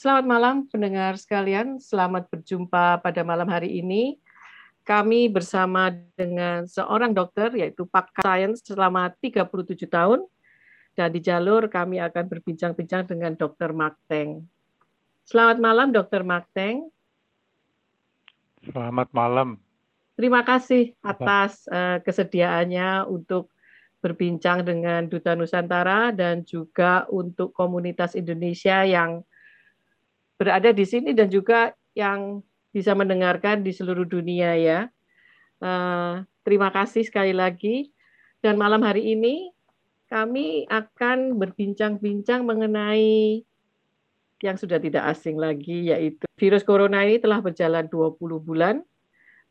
Selamat malam pendengar sekalian, selamat berjumpa pada malam hari ini. Kami bersama dengan seorang dokter yaitu pakar sains selama 37 tahun dan di jalur kami akan berbincang-bincang dengan Dr. Mark Teng. Selamat malam Dr. Mark Teng. Selamat malam. Terima kasih atas uh, kesediaannya untuk berbincang dengan Duta Nusantara dan juga untuk komunitas Indonesia yang berada di sini dan juga yang bisa mendengarkan di seluruh dunia ya. Uh, terima kasih sekali lagi. Dan malam hari ini kami akan berbincang-bincang mengenai yang sudah tidak asing lagi yaitu virus corona ini telah berjalan 20 bulan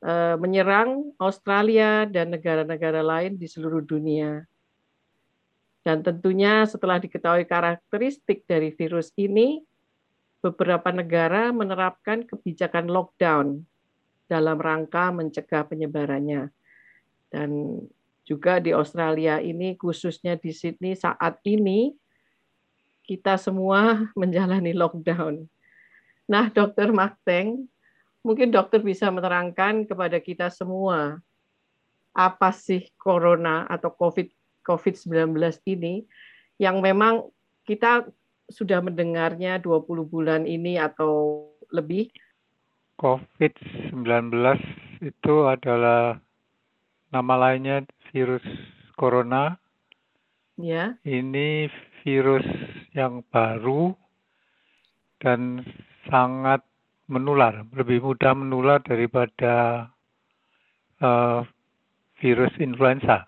uh, menyerang Australia dan negara-negara lain di seluruh dunia. Dan tentunya setelah diketahui karakteristik dari virus ini, beberapa negara menerapkan kebijakan lockdown dalam rangka mencegah penyebarannya. Dan juga di Australia ini, khususnya di Sydney saat ini, kita semua menjalani lockdown. Nah, Dokter Makteng, mungkin dokter bisa menerangkan kepada kita semua apa sih corona atau COVID COVID-19 ini yang memang kita sudah mendengarnya 20 bulan ini atau lebih? COVID-19 itu adalah nama lainnya virus corona. Ya. Ini virus yang baru dan sangat menular, lebih mudah menular daripada uh, virus influenza.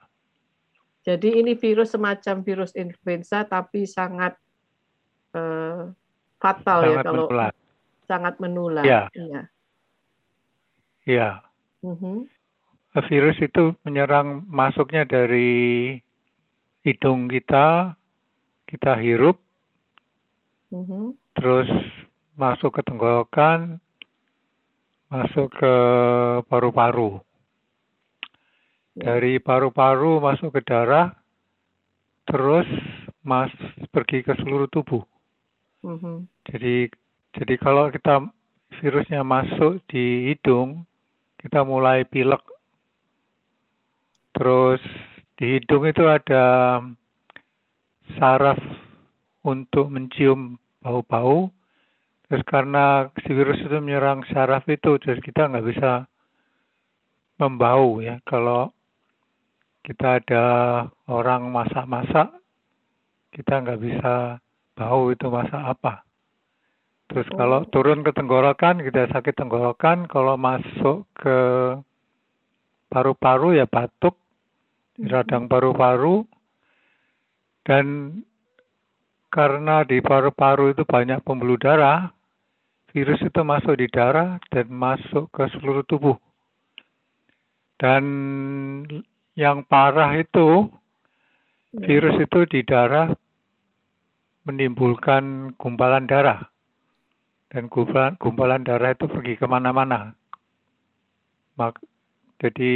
Jadi ini virus semacam virus influenza tapi sangat uh, fatal ya sangat ya kalau menular. sangat menular. Ya. Iya. Ya. Uh-huh. Virus itu menyerang masuknya dari hidung kita, kita hirup, uh-huh. terus masuk ke tenggorokan, masuk ke paru-paru. Ya. Dari paru-paru masuk ke darah, terus mas pergi ke seluruh tubuh. Mm-hmm. Jadi jadi kalau kita virusnya masuk di hidung, kita mulai pilek. Terus di hidung itu ada saraf untuk mencium bau-bau. Terus karena si virus itu menyerang saraf itu, jadi kita nggak bisa membau ya. Kalau kita ada orang masak-masak, kita nggak bisa tahu itu masa apa. Terus oh. kalau turun ke tenggorokan, kita sakit tenggorokan. Kalau masuk ke paru-paru ya batuk, di radang paru-paru. Dan karena di paru-paru itu banyak pembuluh darah, virus itu masuk di darah dan masuk ke seluruh tubuh. Dan yang parah itu ya. virus itu di darah menimbulkan gumpalan darah. Dan gumpalan, gumpalan darah itu pergi ke mana-mana. Jadi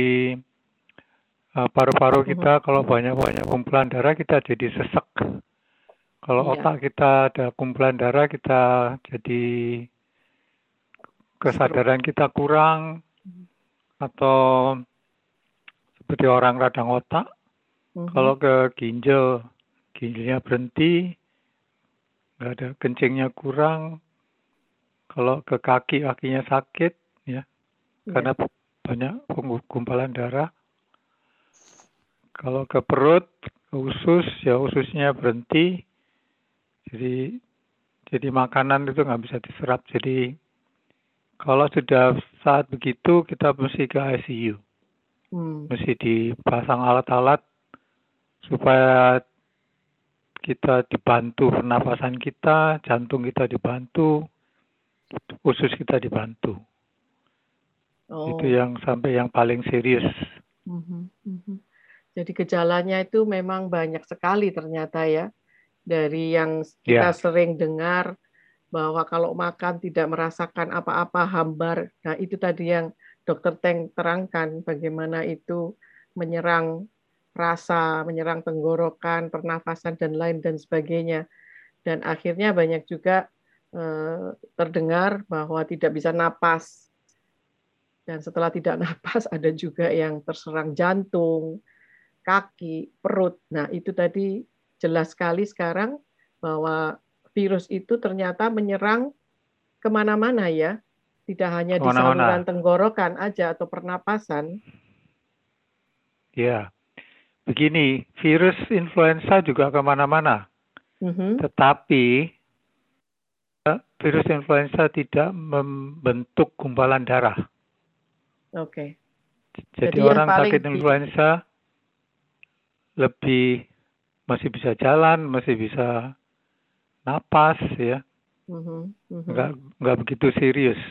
eh, paru-paru mm-hmm. kita kalau banyak-banyak kumpulan darah kita jadi sesek. Kalau iya. otak kita ada kumpulan darah kita jadi kesadaran kita kurang mm-hmm. atau seperti orang radang otak. Mm-hmm. Kalau ke ginjal, ginjalnya berhenti, nggak ada. Kencingnya kurang. Kalau ke kaki kakinya sakit ya, ya. karena banyak gumpalan darah. Kalau ke perut ke usus ya ususnya berhenti. Jadi jadi makanan itu nggak bisa diserap. Jadi kalau sudah saat begitu kita mesti ke ICU hmm. mesti dipasang alat-alat supaya kita dibantu pernafasan kita, jantung kita dibantu, usus kita dibantu. Oh. Itu yang sampai yang paling serius. Mm-hmm. Mm-hmm. Jadi gejalanya itu memang banyak sekali ternyata ya. Dari yang kita yeah. sering dengar bahwa kalau makan tidak merasakan apa-apa hambar. Nah itu tadi yang dokter Teng terangkan bagaimana itu menyerang rasa, menyerang tenggorokan, pernafasan dan lain dan sebagainya. Dan akhirnya banyak juga eh, terdengar bahwa tidak bisa napas. Dan setelah tidak napas ada juga yang terserang jantung, kaki, perut. Nah, itu tadi jelas sekali sekarang bahwa virus itu ternyata menyerang ke mana-mana ya, tidak hanya di saluran tenggorokan aja atau pernapasan. Ya, begini, virus influenza juga ke mana-mana. Mm-hmm. Tetapi eh, virus influenza tidak membentuk gumpalan darah. Oke. Okay. Jadi, Jadi orang sakit influenza lebih masih bisa jalan, masih bisa napas ya. Mm-hmm. Mm-hmm. Nggak nggak begitu serius.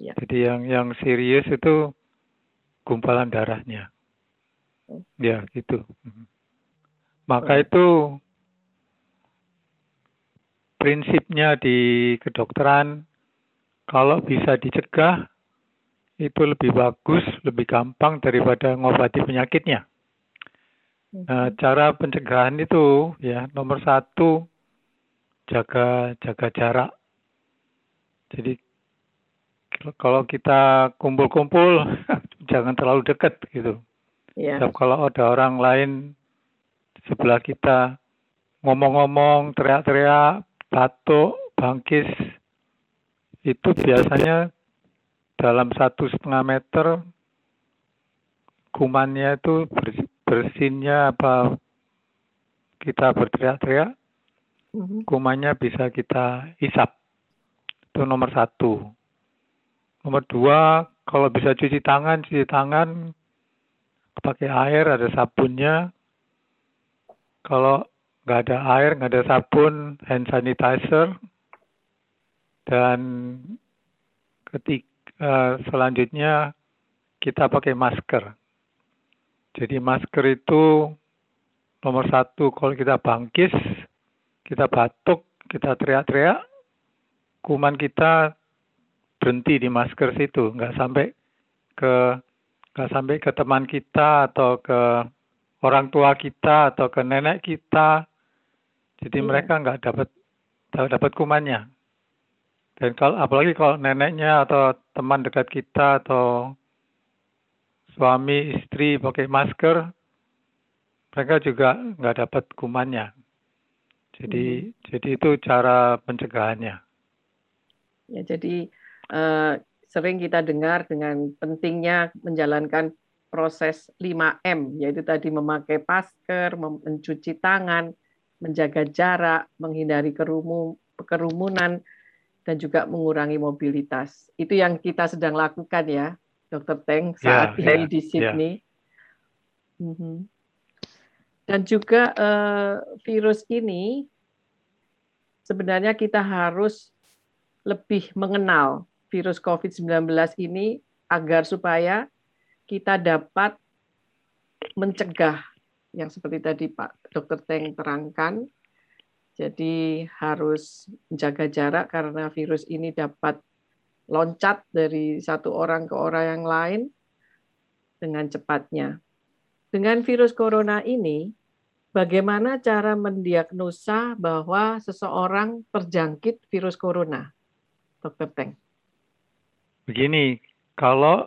Yeah. Jadi yang yang serius itu gumpalan darahnya. Ya gitu. Mm-hmm. Maka itu prinsipnya di kedokteran kalau bisa dicegah itu lebih bagus, lebih gampang daripada ngobati penyakitnya. Nah, cara pencegahan itu ya nomor satu jaga jaga jarak. Jadi kalau kita kumpul-kumpul jangan terlalu dekat gitu. Yeah. kalau ada orang lain sebelah kita ngomong-ngomong, teriak-teriak, batuk, bangkis, itu biasanya dalam satu setengah meter kumannya itu bersinnya apa kita berteriak-teriak, mm-hmm. kumannya bisa kita isap. Itu nomor satu. Nomor dua, kalau bisa cuci tangan, cuci tangan pakai air, ada sabunnya. Kalau nggak ada air, nggak ada sabun, hand sanitizer. Dan ketika uh, selanjutnya kita pakai masker. Jadi masker itu nomor satu kalau kita bangkis, kita batuk, kita teriak-teriak, kuman kita berhenti di masker situ, nggak sampai ke nggak sampai ke teman kita atau ke orang tua kita atau ke nenek kita. Jadi iya. mereka nggak dapat dapat kumannya. Dan kalau apalagi kalau neneknya atau teman dekat kita atau suami istri pakai masker, mereka juga nggak dapat kumannya. Jadi hmm. jadi itu cara pencegahannya. Ya jadi uh, sering kita dengar dengan pentingnya menjalankan proses 5M yaitu tadi memakai masker, mencuci tangan, menjaga jarak, menghindari kerumun, kerumunan dan juga mengurangi mobilitas. Itu yang kita sedang lakukan ya Dr. Teng saat yeah, ini yeah, di Sydney. Yeah. Mm -hmm. Dan juga uh, virus ini sebenarnya kita harus lebih mengenal virus COVID-19 ini agar supaya kita dapat mencegah yang seperti tadi Pak Dr. Teng terangkan. Jadi harus menjaga jarak karena virus ini dapat loncat dari satu orang ke orang yang lain dengan cepatnya. Dengan virus corona ini, bagaimana cara mendiagnosa bahwa seseorang terjangkit virus corona, Dokter Teng? Begini, kalau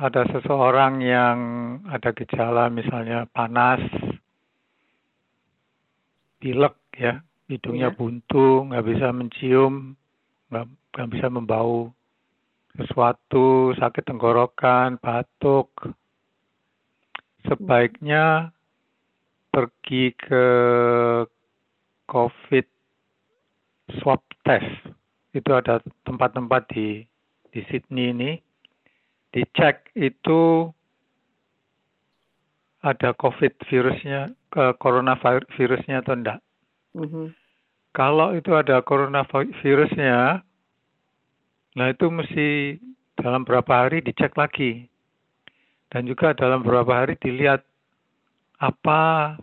ada seseorang yang ada gejala misalnya panas, pilek ya, hidungnya ya. buntu, nggak bisa mencium, nggak bisa membau, sesuatu, sakit tenggorokan, batuk, sebaiknya pergi ke COVID swab test. Itu ada tempat-tempat di di Sydney ini. Dicek itu ada COVID virusnya, ke coronavirusnya atau enggak. Mm -hmm. Kalau itu ada coronavirusnya, Nah itu mesti dalam berapa hari dicek lagi. Dan juga dalam beberapa hari dilihat apa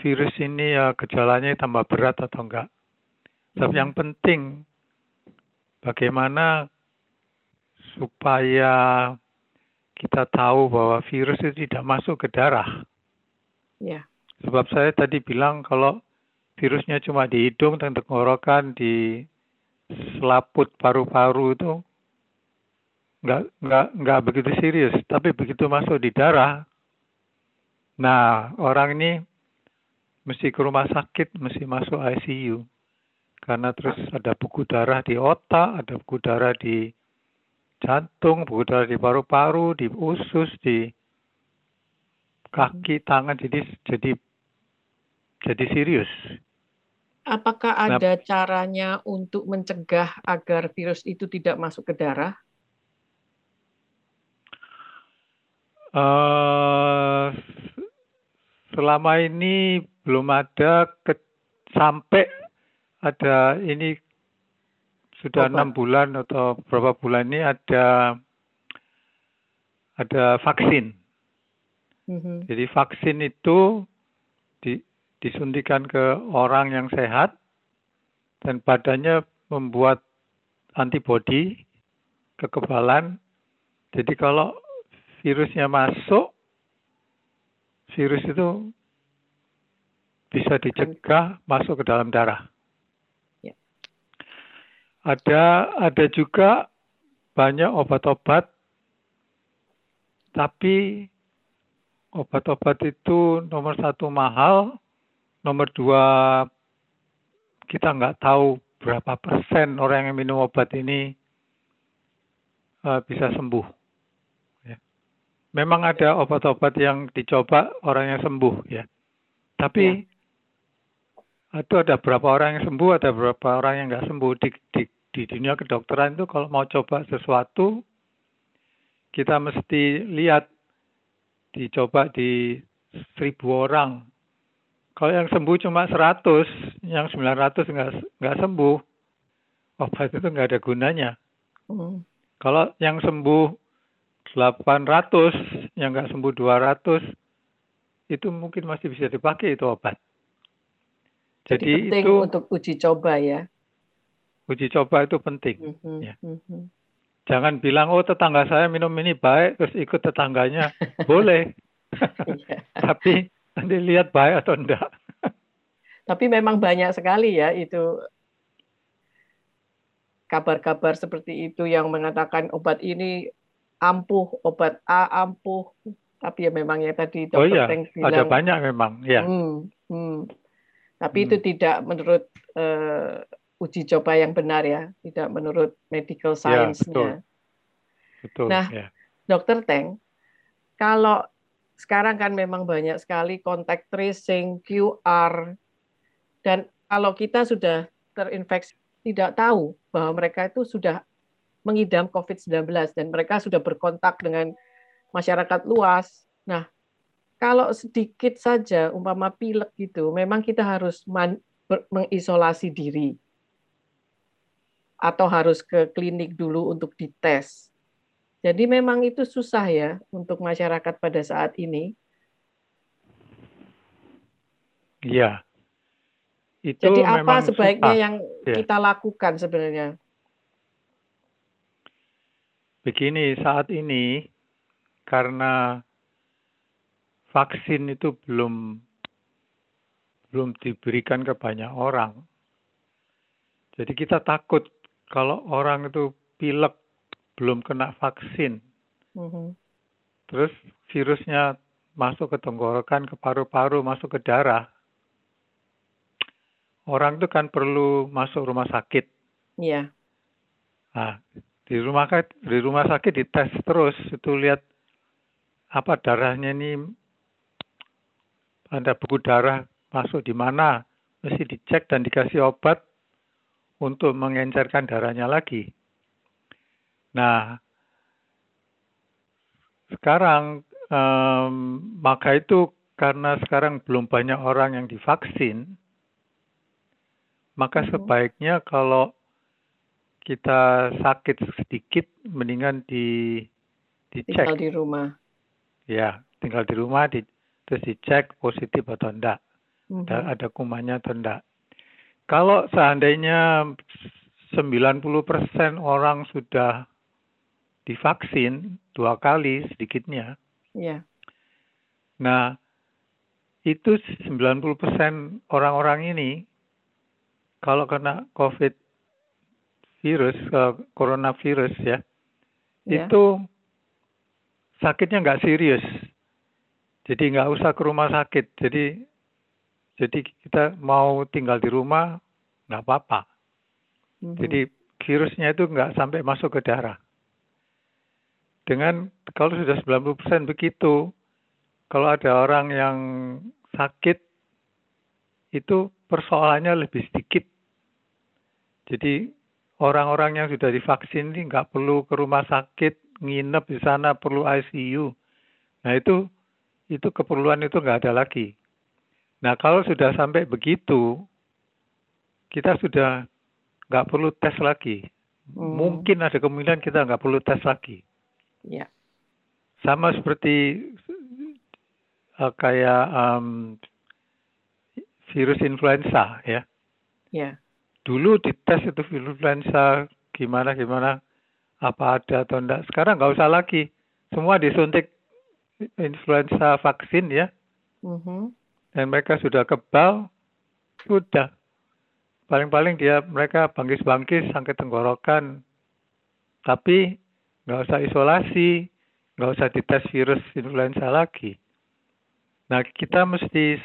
virus ini ya gejalanya tambah berat atau enggak. Tapi yang penting bagaimana supaya kita tahu bahwa virus itu tidak masuk ke darah. Ya. Sebab saya tadi bilang kalau virusnya cuma di hidung dan tenggorokan, di selaput paru-paru itu nggak nggak nggak begitu serius, tapi begitu masuk di darah, nah orang ini mesti ke rumah sakit, mesti masuk ICU karena terus ada buku darah di otak, ada buku darah di jantung, darah di paru-paru, di usus, di kaki, tangan, jadi jadi jadi serius. Apakah nah ada nah, caranya untuk mencegah agar virus itu tidak masuk ke darah? Uh, selama ini belum ada ke, sampai ada ini sudah enam bulan atau berapa bulan ini ada ada vaksin. Mm-hmm. Jadi vaksin itu di, disuntikan ke orang yang sehat dan badannya membuat antibodi kekebalan. Jadi kalau virusnya masuk, virus itu bisa dicegah masuk ke dalam darah. Ya. Ada ada juga banyak obat-obat, tapi obat-obat itu nomor satu mahal, nomor dua kita nggak tahu berapa persen orang yang minum obat ini uh, bisa sembuh memang ada obat-obat yang dicoba orang yang sembuh ya. Tapi ya. Itu ada berapa orang yang sembuh, ada berapa orang yang nggak sembuh di, di di dunia kedokteran itu kalau mau coba sesuatu kita mesti lihat dicoba di seribu orang. Kalau yang sembuh cuma 100, yang 900 nggak nggak sembuh, obat itu nggak ada gunanya. Hmm. Kalau yang sembuh 800 yang nggak sembuh 200 itu mungkin masih bisa dipakai itu obat. Jadi, Jadi penting itu untuk uji coba ya. Uji coba itu penting. Mm -hmm, ya. mm -hmm. Jangan bilang oh tetangga saya minum ini baik terus ikut tetangganya boleh. Iya. Tapi nanti lihat baik atau enggak. Tapi memang banyak sekali ya itu kabar-kabar seperti itu yang mengatakan obat ini ampuh obat A ampuh tapi ya memang ya tadi dokter oh, iya. Teng bilang ada banyak memang ya hmm, hmm. Tapi hmm. itu tidak menurut uh, uji coba yang benar ya tidak menurut medical ya, science-nya ya, betul. betul nah ya. dokter Teng kalau sekarang kan memang banyak sekali contact tracing QR dan kalau kita sudah terinfeksi tidak tahu bahwa mereka itu sudah mengidam COVID-19 dan mereka sudah berkontak dengan masyarakat luas. Nah, kalau sedikit saja umpama pilek gitu, memang kita harus mengisolasi diri atau harus ke klinik dulu untuk dites. Jadi memang itu susah ya untuk masyarakat pada saat ini. Iya. Itu Jadi apa sebaiknya susah. yang ya. kita lakukan sebenarnya? Begini, saat ini karena vaksin itu belum belum diberikan ke banyak orang. Jadi kita takut kalau orang itu pilek belum kena vaksin. Mm-hmm. Terus virusnya masuk ke tenggorokan, ke paru-paru, masuk ke darah. Orang itu kan perlu masuk rumah sakit. Iya. Yeah. Nah, di rumah di rumah sakit dites terus itu lihat apa darahnya ini ada buku darah masuk di mana mesti dicek dan dikasih obat untuk mengencerkan darahnya lagi. Nah, sekarang um, maka itu karena sekarang belum banyak orang yang divaksin, maka hmm. sebaiknya kalau kita sakit sedikit mendingan di dicek tinggal di rumah ya tinggal di rumah di, terus dicek positif atau enggak mm -hmm. ada kumannya atau enggak kalau seandainya 90% orang sudah divaksin dua kali sedikitnya yeah. nah itu 90% orang-orang ini kalau kena COVID virus, uh, coronavirus ya, Ya. itu sakitnya nggak serius. Jadi nggak usah ke rumah sakit. Jadi jadi kita mau tinggal di rumah nggak apa-apa. Mhm. Jadi virusnya itu nggak sampai masuk ke darah. Dengan kalau sudah 90% begitu, kalau ada orang yang sakit itu persoalannya lebih sedikit. Jadi orang-orang yang sudah divaksin ini nggak perlu ke rumah sakit, nginep di sana, perlu ICU. Nah itu itu keperluan itu nggak ada lagi. Nah kalau sudah sampai begitu, kita sudah nggak perlu tes lagi. Hmm. Mungkin ada kemungkinan kita nggak perlu tes lagi. Ya. Sama seperti uh, kayak um, virus influenza ya. Ya. Dulu dites itu virus influenza gimana gimana apa ada atau enggak. Sekarang nggak usah lagi. Semua disuntik influenza vaksin ya. Mhm. Dan mereka sudah kebal, sudah. Paling-paling dia mereka bangkis-bangkis sampai tenggorokan. Tapi nggak usah isolasi, nggak usah dites virus influenza lagi. Nah kita mesti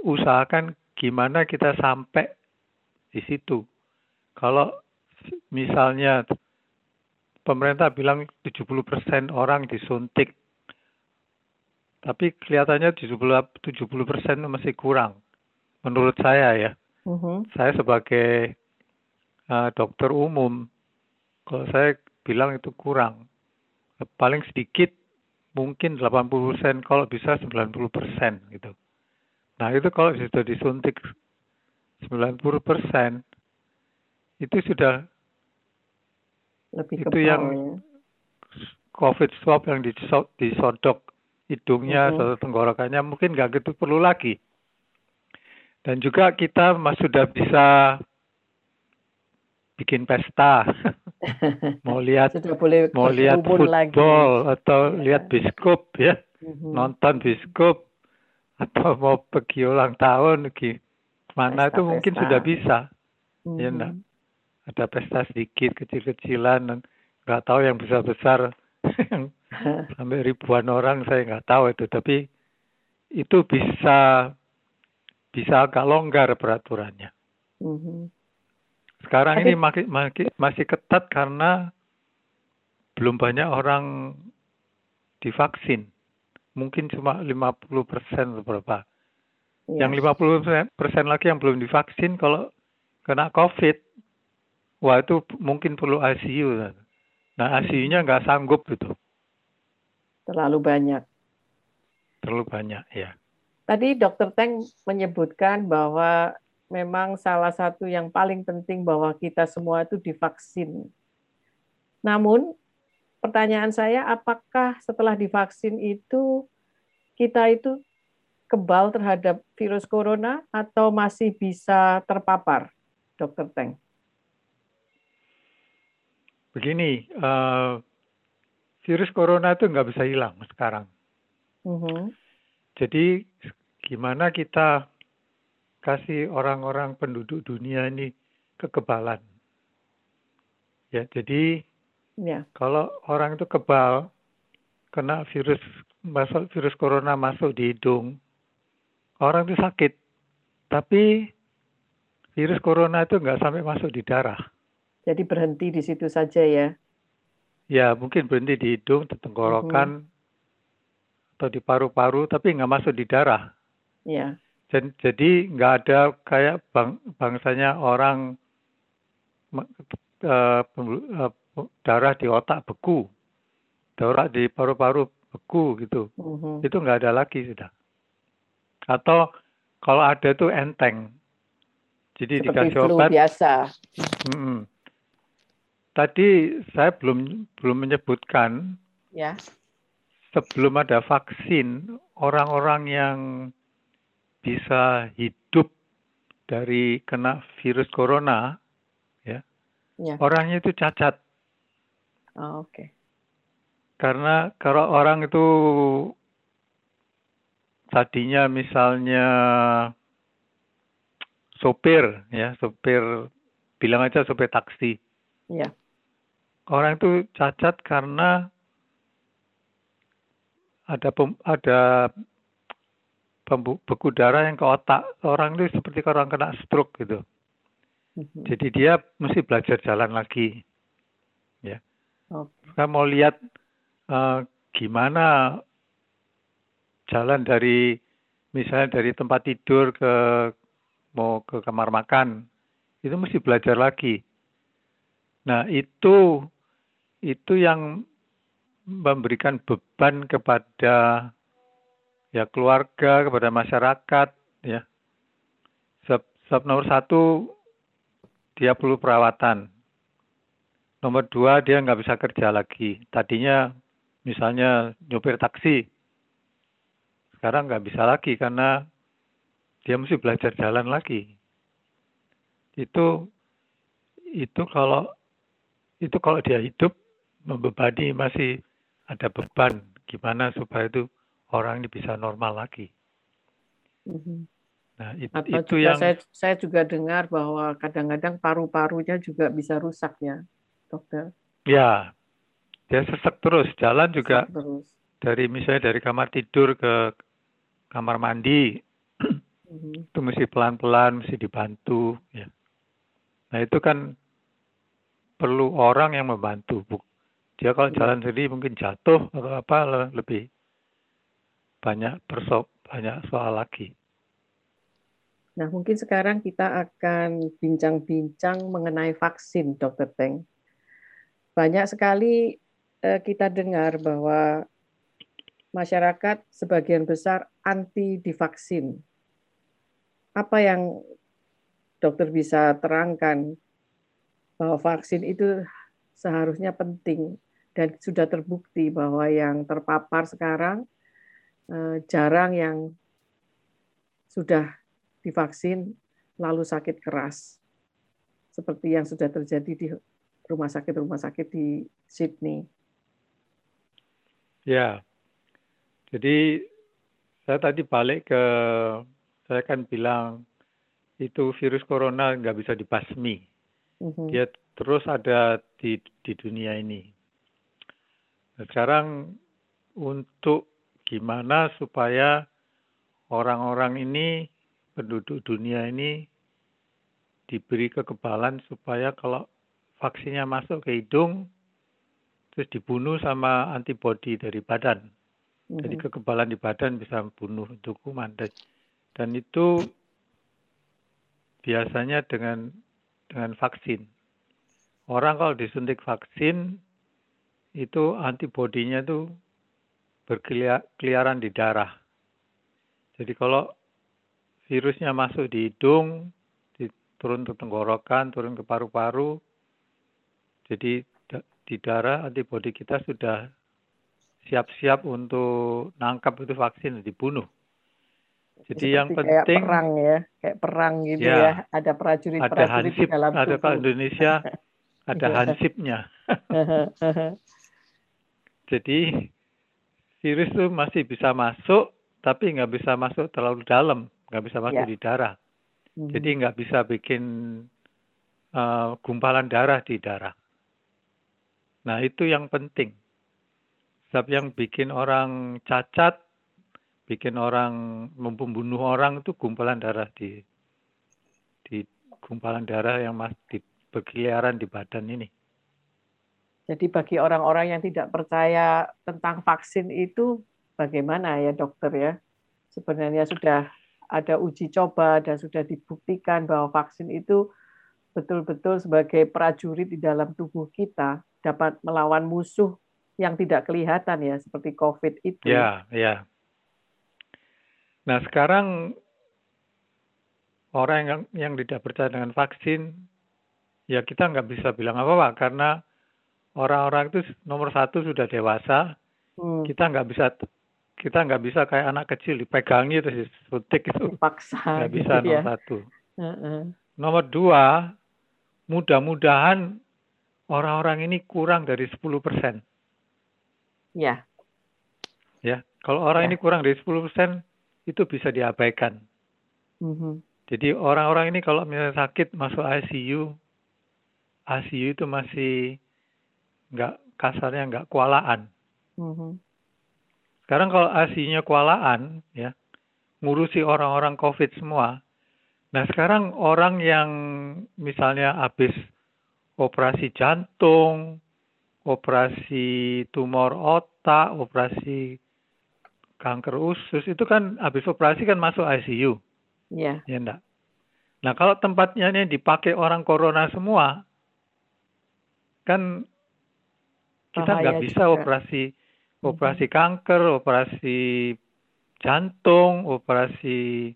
usahakan gimana kita sampai di situ. Kalau misalnya pemerintah bilang 70% orang disuntik, tapi kelihatannya 70 70% masih kurang. Menurut saya ya, Mhm. saya sebagai uh, dokter umum, kalau saya bilang itu kurang. Paling sedikit mungkin 80%, kalau bisa 90% gitu. Nah itu kalau sudah disuntik 90% itu sudah Lebih Itu yang ya. COVID swab yang diso- disodok hidungnya Mhm. atau tenggorokannya mungkin nggak gitu perlu lagi. Dan juga kita mas sudah bisa bikin pesta, mau lihat Sudah boleh mau lihat berkerumun lagi. football atau Ya. lihat biskop ya, Mhm. nonton biskop atau mau pergi ulang tahun pergi mana itu mungkin Pesta-pesta. sudah bisa. Mhm. ya, enggak? Ada pesta sedikit kecil-kecilan dan nggak tahu yang besar-besar sampai ribuan orang saya nggak tahu itu tapi itu bisa bisa agak longgar peraturannya. Mhm. Sekarang Tapi- ini makin- masih ketat karena belum banyak orang divaksin. Mungkin cuma 50 persen atau berapa. Ya. Yang 50 persen lagi yang belum divaksin kalau kena COVID, wah itu mungkin perlu ICU. Nah ICU-nya nggak sanggup itu, Terlalu banyak. terlalu banyak ya. Tadi Dr. Teng menyebutkan bahwa memang salah satu yang paling penting bahwa kita semua itu divaksin. Namun pertanyaan saya apakah setelah divaksin itu kita itu kebal terhadap virus corona atau masih bisa terpapar, Dr. Teng? Begini, eh, virus corona itu nggak bisa hilang sekarang. Mhm. Jadi gimana kita kasih orang-orang penduduk dunia ini kekebalan? Ya, jadi Ya. kalau orang itu kebal kena virus masuk virus corona masuk di hidung, orang itu sakit. Tapi virus corona itu nggak sampai masuk di darah. Jadi berhenti di situ saja ya. Ya mungkin berhenti di hidung, di tenggorokan, atau di paru-paru, tapi nggak masuk di darah. Ya. Jadi nggak ada kayak bang, bangsanya orang eh, darah di otak beku, darah di paru-paru beku gitu. Mhm. Itu nggak ada lagi sudah. Atau kalau ada itu enteng. Jadi Seperti dikasih flu obat. biasa. Mm-mm. Tadi saya belum belum menyebutkan Ya. sebelum ada vaksin, orang-orang yang bisa hidup dari kena virus corona, ya, Ya. orangnya itu cacat. Oh, Oke. Karena kalau orang itu tadinya misalnya sopir, ya, sopir bilang aja supir taksi. Ya. Orang itu cacat karena ada pem, ada pembeku darah yang ke otak. Orang itu seperti orang kena stroke gitu. Mhm. Jadi dia mesti belajar jalan lagi. Ya. Oke. Saya mau lihat uh, gimana jalan dari misalnya dari tempat tidur ke mau ke kamar makan itu mesti belajar lagi. Nah, itu itu yang memberikan beban kepada ya keluarga, kepada masyarakat ya. Sebab, sebab nomor satu dia perlu perawatan. Nomor dua dia nggak bisa kerja lagi. Tadinya misalnya nyopir taksi, sekarang nggak bisa lagi karena dia mesti belajar jalan lagi. Itu itu kalau itu kalau dia hidup membebani masih ada beban gimana supaya itu orang ini bisa normal lagi. Mhm. Nah, it, Atau itu juga yang saya saya juga dengar bahwa kadang-kadang paru-parunya juga bisa rusak ya, dokter. ya dia sesek terus jalan juga Terus. dari misalnya dari kamar tidur ke kamar mandi Mhm. itu mesti pelan-pelan, mesti dibantu ya. Nah, itu kan perlu orang yang membantu. Bu. Dia kalau Iya. jalan sendiri mungkin jatuh atau apa le- lebih banyak perso banyak soal lagi. Nah, mungkin sekarang kita akan bincang-bincang mengenai vaksin, Dokter Teng. Banyak sekali eh, kita dengar bahwa masyarakat sebagian besar anti divaksin. Apa yang dokter bisa terangkan bahwa vaksin itu seharusnya penting dan sudah terbukti bahwa yang terpapar sekarang eh, jarang yang sudah divaksin lalu sakit keras seperti yang sudah terjadi di rumah sakit-rumah sakit di Sydney. Ya, jadi saya tadi balik ke saya kan bilang itu virus corona nggak bisa dibasmi. Mhm. Dia terus ada di di dunia ini. Nah, sekarang untuk gimana supaya orang-orang ini penduduk dunia ini diberi kekebalan supaya kalau vaksinnya masuk ke hidung terus dibunuh sama antibodi dari badan. Jadi Mhm. kekebalan di badan bisa membunuh untuk kuman dan, dan itu biasanya dengan dengan vaksin. Orang kalau disuntik vaksin itu antibodinya tuh berkeliaran di darah. Jadi kalau virusnya masuk di hidung, turun ke tenggorokan, turun ke paru-paru, jadi di darah antibodi kita sudah siap-siap untuk nangkap itu vaksin dibunuh. Jadi yang Seperti kayak penting perang ya, kayak perang gitu Ya. ya. Ada ada prajurit-prajurit di dalam ada kalau tubuh. Indonesia ada hansipnya. Jadi virus itu masih bisa masuk, tapi nggak bisa masuk terlalu dalam, nggak bisa masuk Ya. di darah. Jadi nggak bisa bikin uh, gumpalan darah di darah. Nah itu yang penting. Sebab yang bikin orang cacat, bikin orang membunuh orang itu gumpalan darah di di gumpalan darah yang masih di, berkeliaran di badan ini. Jadi bagi orang-orang yang tidak percaya tentang vaksin itu bagaimana ya dokter ya? Sebenarnya sudah ada uji coba dan sudah dibuktikan bahwa vaksin itu betul-betul sebagai prajurit di dalam tubuh kita dapat melawan musuh yang tidak kelihatan ya seperti COVID itu. Ya, ya. Nah sekarang orang yang yang tidak percaya dengan vaksin, ya kita nggak bisa bilang apa-apa karena orang-orang itu nomor satu sudah dewasa, Hmm, kita nggak bisa kita nggak bisa kayak anak kecil dipegangi terus disuntik itu dipaksa nggak gitu bisa ya. nomor satu. Heeh. Nomor dua, mudah-mudahan orang-orang ini kurang dari 10 persen. Ya, Ya, kalau orang Ya. ini kurang dari 10 persen itu bisa diabaikan. Mhm. Jadi orang-orang ini kalau misalnya sakit masuk ICU ICU itu masih nggak kasarnya nggak kualaan. Mm-hmm. Sekarang kalau ICU-nya kualaan, ya ngurusi orang-orang COVID semua. Nah sekarang orang yang misalnya habis operasi jantung, operasi tumor otak, operasi kanker usus itu kan habis operasi kan masuk ICU. Iya. Yeah. Ya enggak. Nah, kalau tempatnya ini dipakai orang corona semua kan kita nggak bisa juga. operasi operasi mm -hmm. kanker, operasi jantung, operasi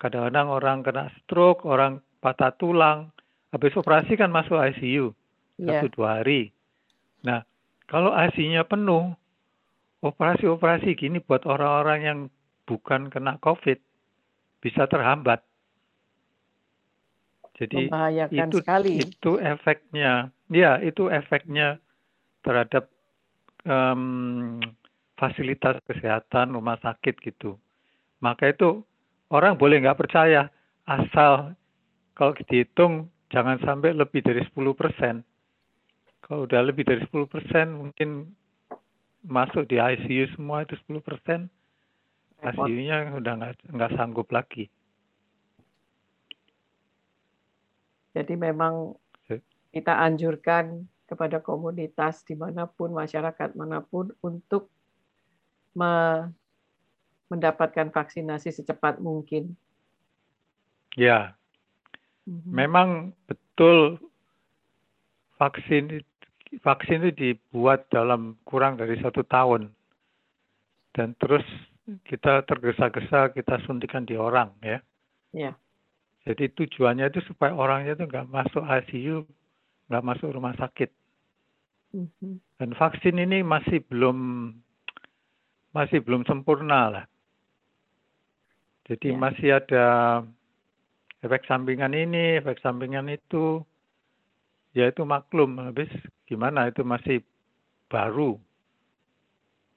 kadang-kadang orang kena stroke, orang patah tulang, habis operasi kan masuk ICU yeah. satu dua hari. Nah, kalau ICU-nya penuh, operasi-operasi gini buat orang-orang yang bukan kena COVID bisa terhambat. Jadi itu sekali. itu efeknya, ya itu efeknya terhadap um, fasilitas kesehatan rumah sakit gitu. Maka itu orang boleh nggak percaya asal kalau dihitung jangan sampai lebih dari 10 persen. Kalau udah lebih dari 10 persen mungkin masuk di ICU semua itu 10 persen, ICU-nya udah nggak nggak sanggup lagi. Jadi memang kita anjurkan kepada komunitas di mana pun masyarakat mana pun untuk me mendapatkan vaksinasi secepat mungkin. Ya, mm-hmm. memang betul vaksin vaksin itu dibuat dalam kurang dari satu tahun dan terus kita tergesa-gesa kita suntikan di orang ya. Ya. Jadi tujuannya itu supaya orangnya itu nggak masuk ICU, nggak masuk rumah sakit. Mm-hmm. Dan vaksin ini masih belum masih belum sempurna lah. Jadi ya. masih ada efek sampingan ini, efek sampingan itu ya itu maklum habis. Gimana? Itu masih baru.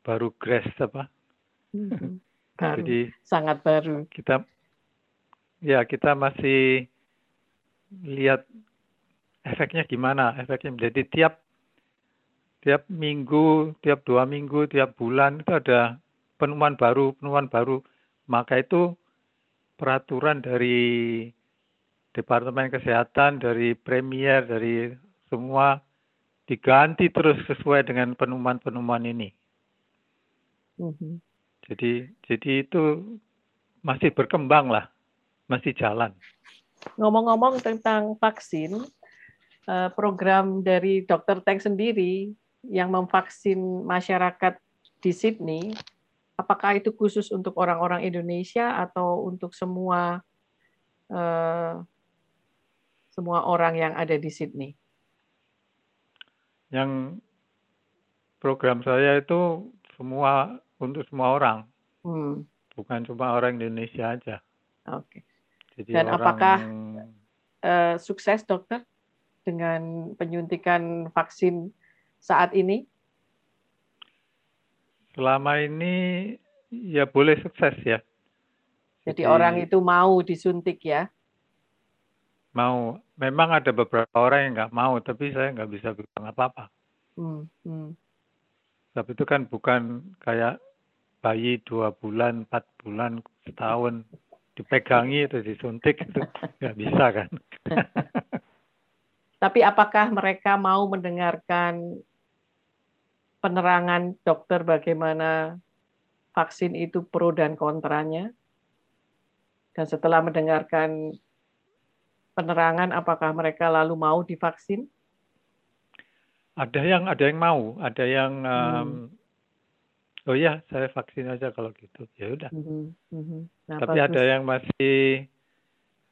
Baru grass apa? Hmm, baru, jadi sangat baru. kita ya kita masih lihat efeknya gimana. Efeknya jadi tiap tiap minggu tiap dua minggu tiap bulan itu ada penemuan baru penemuan baru. Maka itu peraturan dari Departemen Kesehatan, dari Premier, dari semua diganti terus sesuai dengan penemuan-penemuan ini. Mm-hmm. Jadi, jadi itu masih berkembang lah, masih jalan. Ngomong-ngomong tentang vaksin, eh, program dari Dr. Teng sendiri yang memvaksin masyarakat di Sydney, apakah itu khusus untuk orang-orang Indonesia atau untuk semua eh, semua orang yang ada di Sydney? Yang program saya itu semua untuk semua orang, hmm. bukan cuma orang Indonesia aja. Oke. Okay. Dan orang... apakah uh, sukses dokter dengan penyuntikan vaksin saat ini? Selama ini ya boleh sukses ya. Jadi, Jadi orang itu mau disuntik ya? Mau. Memang ada beberapa orang yang nggak mau, tapi saya nggak bisa bilang apa-apa. Hmm, hmm. Tapi itu kan bukan kayak bayi dua bulan, empat bulan, setahun dipegangi itu disuntik itu nggak bisa kan. Tapi apakah mereka mau mendengarkan penerangan dokter bagaimana vaksin itu pro dan kontranya? Dan setelah mendengarkan penerangan apakah mereka lalu mau divaksin? Ada yang ada yang mau, ada yang um, hmm. oh ya saya vaksin aja kalau gitu ya udah. Hmm. Hmm. Nah, Tapi bagus. ada yang masih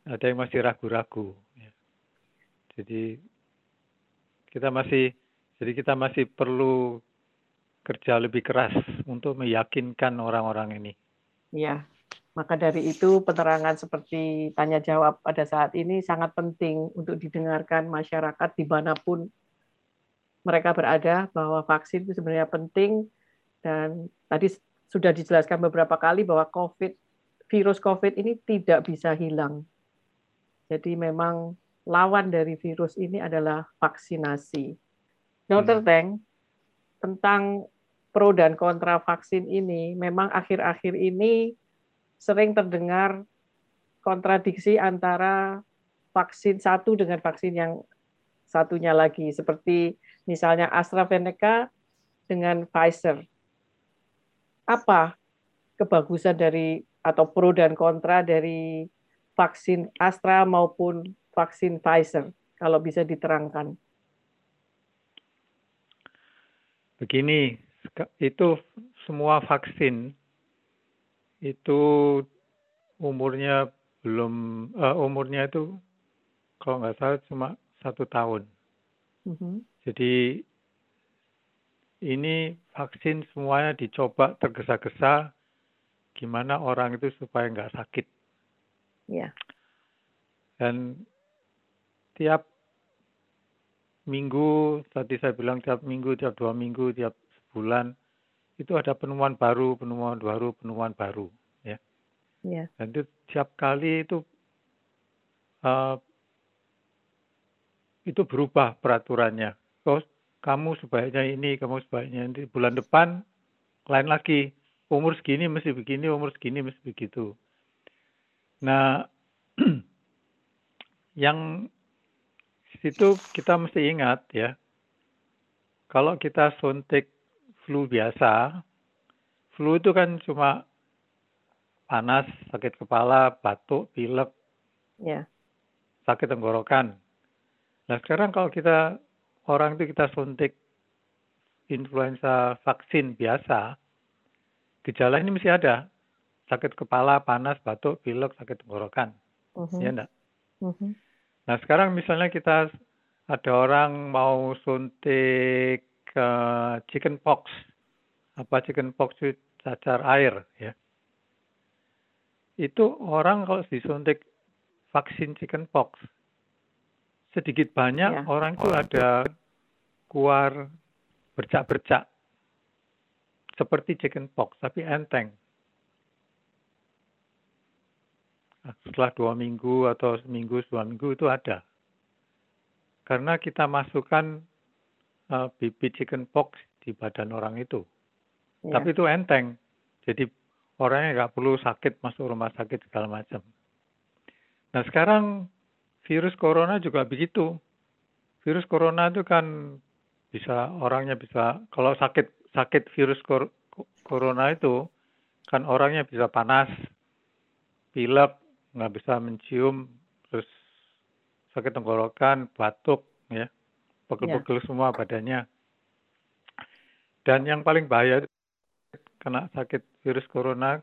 ada yang masih ragu-ragu. Ya. Jadi kita masih jadi kita masih perlu kerja lebih keras untuk meyakinkan orang-orang ini. Iya. Maka dari itu penerangan seperti tanya jawab pada saat ini sangat penting untuk didengarkan masyarakat di mana pun mereka berada bahwa vaksin itu sebenarnya penting dan tadi sudah dijelaskan beberapa kali bahwa COVID virus COVID ini tidak bisa hilang. Jadi memang lawan dari virus ini adalah vaksinasi. Dr. Hmm. Teng, tentang pro dan kontra vaksin ini, memang akhir-akhir ini sering terdengar kontradiksi antara vaksin satu dengan vaksin yang satunya lagi, seperti misalnya AstraZeneca dengan Pfizer. Apa kebagusan dari atau pro dan kontra dari vaksin Astra maupun vaksin Pfizer, kalau bisa diterangkan. Begini, itu semua vaksin itu umurnya belum uh, umurnya itu kalau nggak salah cuma satu tahun. Mm -hmm. Jadi ini vaksin semuanya dicoba tergesa-gesa gimana orang itu supaya nggak sakit. Yeah. Dan tiap minggu, tadi saya bilang tiap minggu, tiap dua minggu, tiap bulan, itu ada penemuan baru, penemuan baru, penemuan baru. Ya. Yeah. Dan itu tiap kali itu uh, itu berubah peraturannya. Oh, kamu sebaiknya ini, kamu sebaiknya ini. Bulan depan lain lagi. Umur segini mesti begini, umur segini mesti begitu. Nah, yang situ kita mesti ingat ya, kalau kita suntik flu biasa, flu itu kan cuma panas, sakit kepala, batuk, pilek, yeah. sakit tenggorokan. Nah sekarang kalau kita orang itu kita suntik influenza vaksin biasa, gejala ini mesti ada. Sakit kepala, panas, batuk, pilek, sakit tenggorokan. Uh -huh. Ya enggak? Uh -huh. Nah sekarang misalnya kita ada orang mau suntik uh, chicken pox. Apa chicken pox itu cacar air ya. Itu orang kalau disuntik vaksin chicken pox sedikit banyak ya. orang itu ada keluar bercak-bercak seperti chicken pox tapi enteng. setelah dua minggu atau seminggu dua minggu itu ada karena kita masukkan uh, bibit chicken pox di badan orang itu. Ya. tapi itu enteng. Jadi orangnya nggak perlu sakit masuk rumah sakit segala macam. Nah sekarang virus corona juga begitu. Virus corona itu kan bisa orangnya bisa kalau sakit sakit virus kor corona itu kan orangnya bisa panas pilek nggak bisa mencium, terus sakit tenggorokan, batuk, ya, pegel-pegel ya. semua badannya. Dan yang paling bahaya kena sakit virus corona,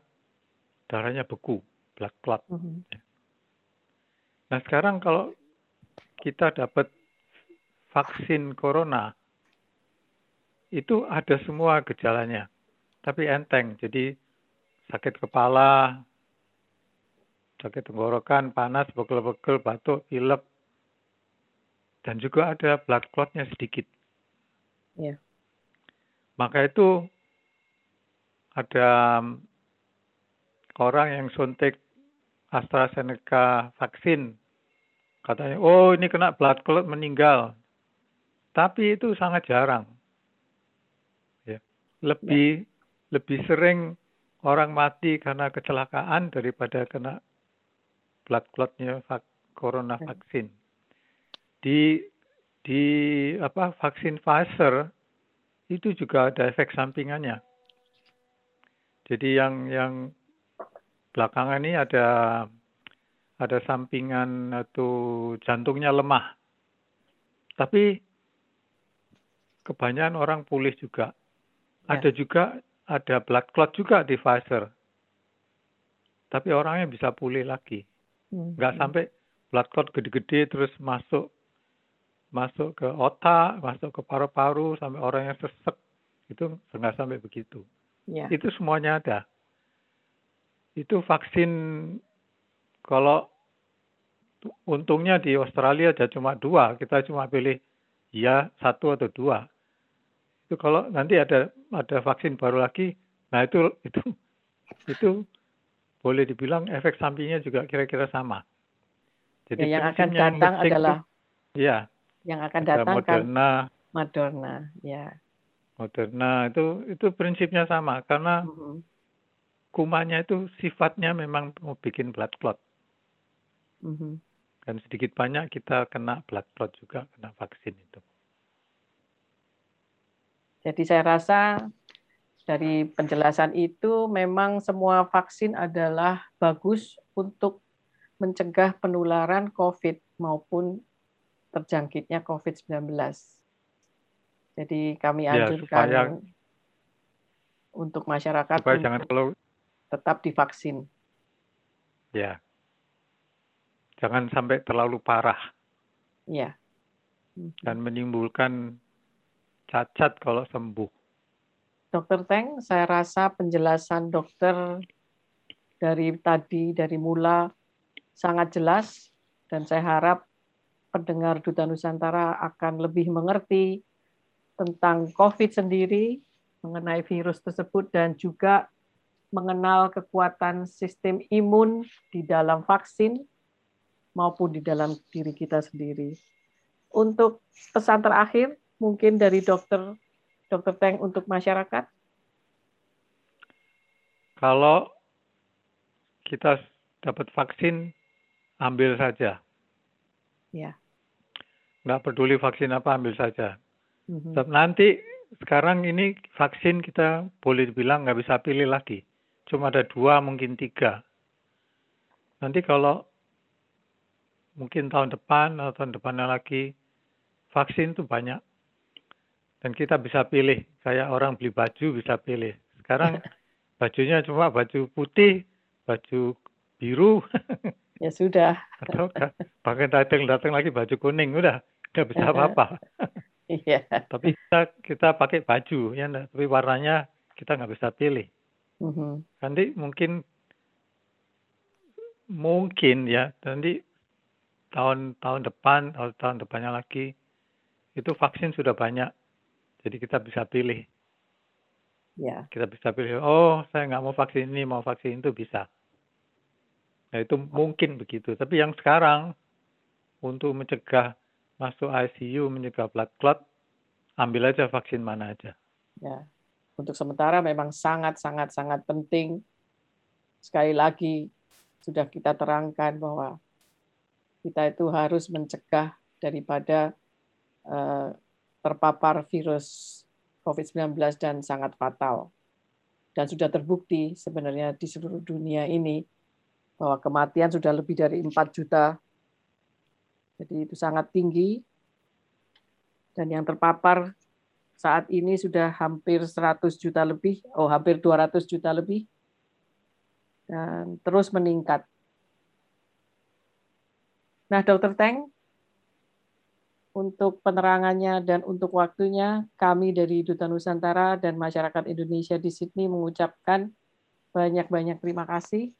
darahnya beku, blood clot. Mhm. -huh. Nah sekarang kalau kita dapat vaksin corona, itu ada semua gejalanya, tapi enteng. Jadi sakit kepala, sakit tenggorokan, panas, pegel-pegel, batuk, pilek, dan juga ada blood clotnya sedikit. Yeah. Maka itu ada orang yang suntik AstraZeneca vaksin, katanya, oh ini kena blood clot meninggal. Tapi itu sangat jarang. Ya. Lebih yeah. lebih sering orang mati karena kecelakaan daripada kena blood clotnya corona hmm. vaksin. Di di apa vaksin Pfizer itu juga ada efek sampingannya. Jadi yang yang belakangan ini ada ada sampingan atau jantungnya lemah. Tapi kebanyakan orang pulih juga. Ya. Ada juga ada blood clot juga di Pfizer. Tapi orangnya bisa pulih lagi. Hmm. nggak sampai blood clot gede-gede terus masuk masuk ke otak, masuk ke paru-paru sampai orang yang sesek itu nggak sampai begitu. Yeah. Itu semuanya ada. Itu vaksin kalau untungnya di Australia ada cuma dua, kita cuma pilih ya satu atau dua. Itu kalau nanti ada ada vaksin baru lagi, nah itu itu itu boleh dibilang efek sampingnya juga kira-kira sama. Jadi Ya, yang akan datang adalah tuh, ya yang akan ada datang kan Moderna, Moderna, ya. Moderna itu itu prinsipnya sama karena Mhm. kumannya itu sifatnya memang mau bikin blood clot Mhm. dan sedikit banyak kita kena blood clot juga kena vaksin itu. Jadi saya rasa dari penjelasan itu memang semua vaksin adalah bagus untuk mencegah penularan COVID maupun terjangkitnya COVID-19. Jadi kami Ya, anjurkan supaya- untuk masyarakat Supaya jangan untuk kalau tetap divaksin. ya jangan sampai terlalu parah Ya. Dan menimbulkan cacat kalau sembuh. Dokter Teng, saya rasa penjelasan dokter dari tadi, dari mula, sangat jelas, dan saya harap pendengar Duta Nusantara akan lebih mengerti tentang COVID sendiri, mengenai virus tersebut, dan juga mengenal kekuatan sistem imun di dalam vaksin maupun di dalam diri kita sendiri. Untuk pesan terakhir, mungkin dari dokter Dokter Teng untuk masyarakat? Kalau kita dapat vaksin, ambil saja. Ya. Nggak peduli vaksin apa, ambil saja. Mhm. Sebab Nanti sekarang ini vaksin kita boleh dibilang nggak bisa pilih lagi. Cuma ada dua, mungkin tiga. Nanti kalau mungkin tahun depan atau tahun depannya lagi, vaksin itu banyak. Dan kita bisa pilih. Kayak orang beli baju bisa pilih. Sekarang bajunya cuma baju putih, baju biru, Ya sudah. atau bahkan datang datang lagi baju kuning udah nggak bisa apa-apa. Iya. Tapi kita kita pakai baju ya, tapi warnanya kita nggak bisa pilih. Mhm. Nanti mungkin mungkin ya nanti tahun tahun depan atau tahun depannya lagi itu vaksin sudah banyak. Jadi kita bisa pilih. Ya. Kita bisa pilih. Oh, saya nggak mau vaksin ini, mau vaksin itu bisa. Nah itu mungkin begitu. Tapi yang sekarang untuk mencegah masuk ICU, mencegah blood clot, ambil aja vaksin mana aja. Ya. Untuk sementara memang sangat sangat sangat penting. Sekali lagi sudah kita terangkan bahwa kita itu harus mencegah daripada eh, terpapar virus COVID-19 dan sangat fatal. Dan sudah terbukti sebenarnya di seluruh dunia ini bahwa kematian sudah lebih dari 4 juta. Jadi itu sangat tinggi. Dan yang terpapar saat ini sudah hampir 100 juta lebih, oh hampir 200 juta lebih. Dan terus meningkat. Nah, Dr. Teng, untuk penerangannya dan untuk waktunya, kami dari Duta Nusantara dan masyarakat Indonesia di Sydney mengucapkan banyak-banyak terima kasih.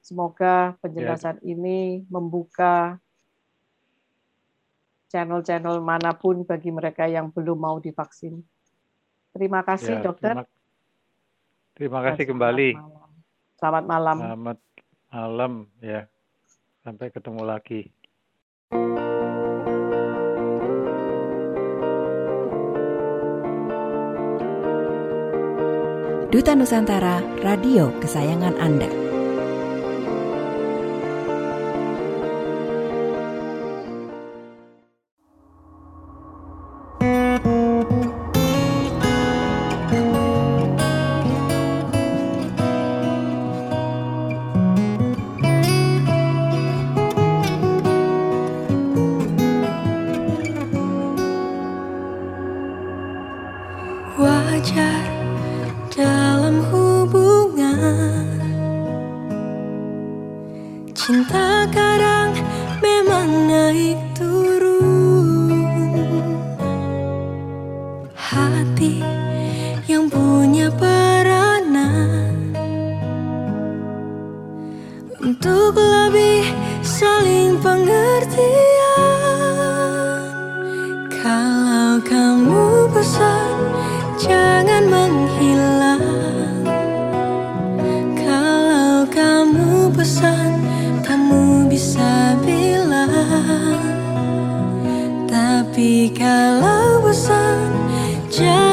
Semoga penjelasan ini membuka channel-channel mana pun bagi mereka yang belum mau divaksin. Terima kasih, Ya, dokter. Terima, terima kasih kembali. Selamat malam. Selamat malam. Selamat malam ya. Sampai ketemu lagi. Duta Nusantara Radio kesayangan Anda. Tapi kalau bosan Jangan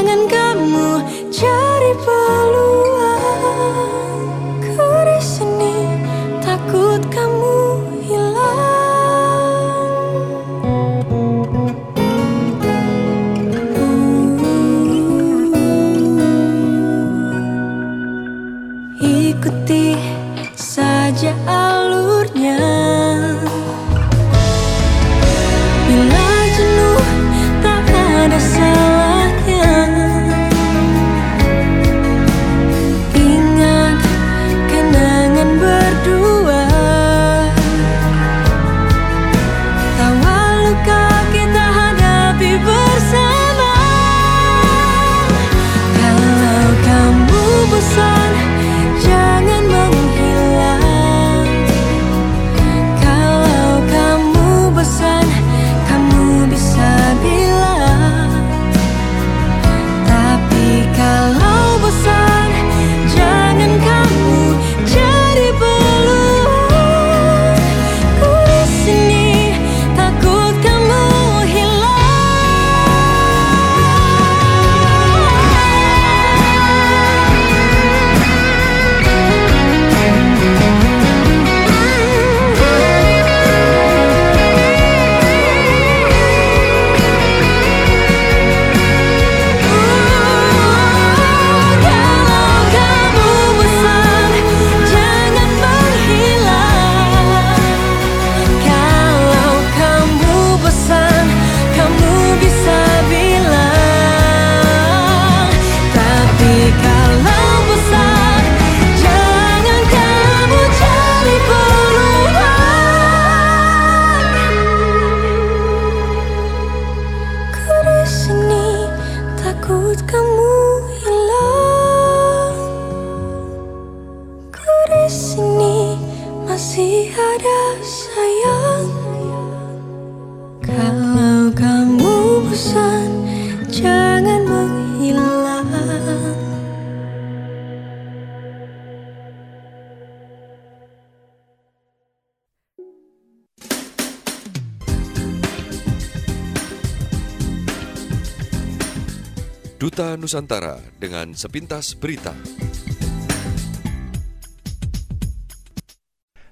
Duta Nusantara dengan sepintas berita.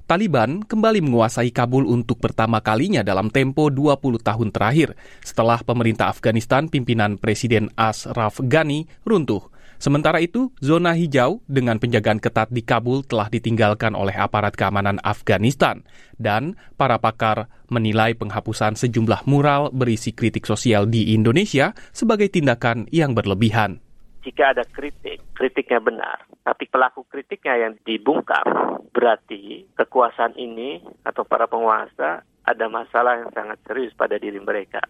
Taliban kembali menguasai Kabul untuk pertama kalinya dalam tempo 20 tahun terakhir setelah pemerintah Afghanistan pimpinan Presiden Ashraf Ghani runtuh. Sementara itu, zona hijau dengan penjagaan ketat di Kabul telah ditinggalkan oleh aparat keamanan Afghanistan dan para pakar menilai penghapusan sejumlah mural berisi kritik sosial di Indonesia sebagai tindakan yang berlebihan. jika ada kritik, kritiknya benar, tapi pelaku kritiknya yang dibungkam, berarti kekuasaan ini atau para penguasa ada masalah yang sangat serius pada diri mereka.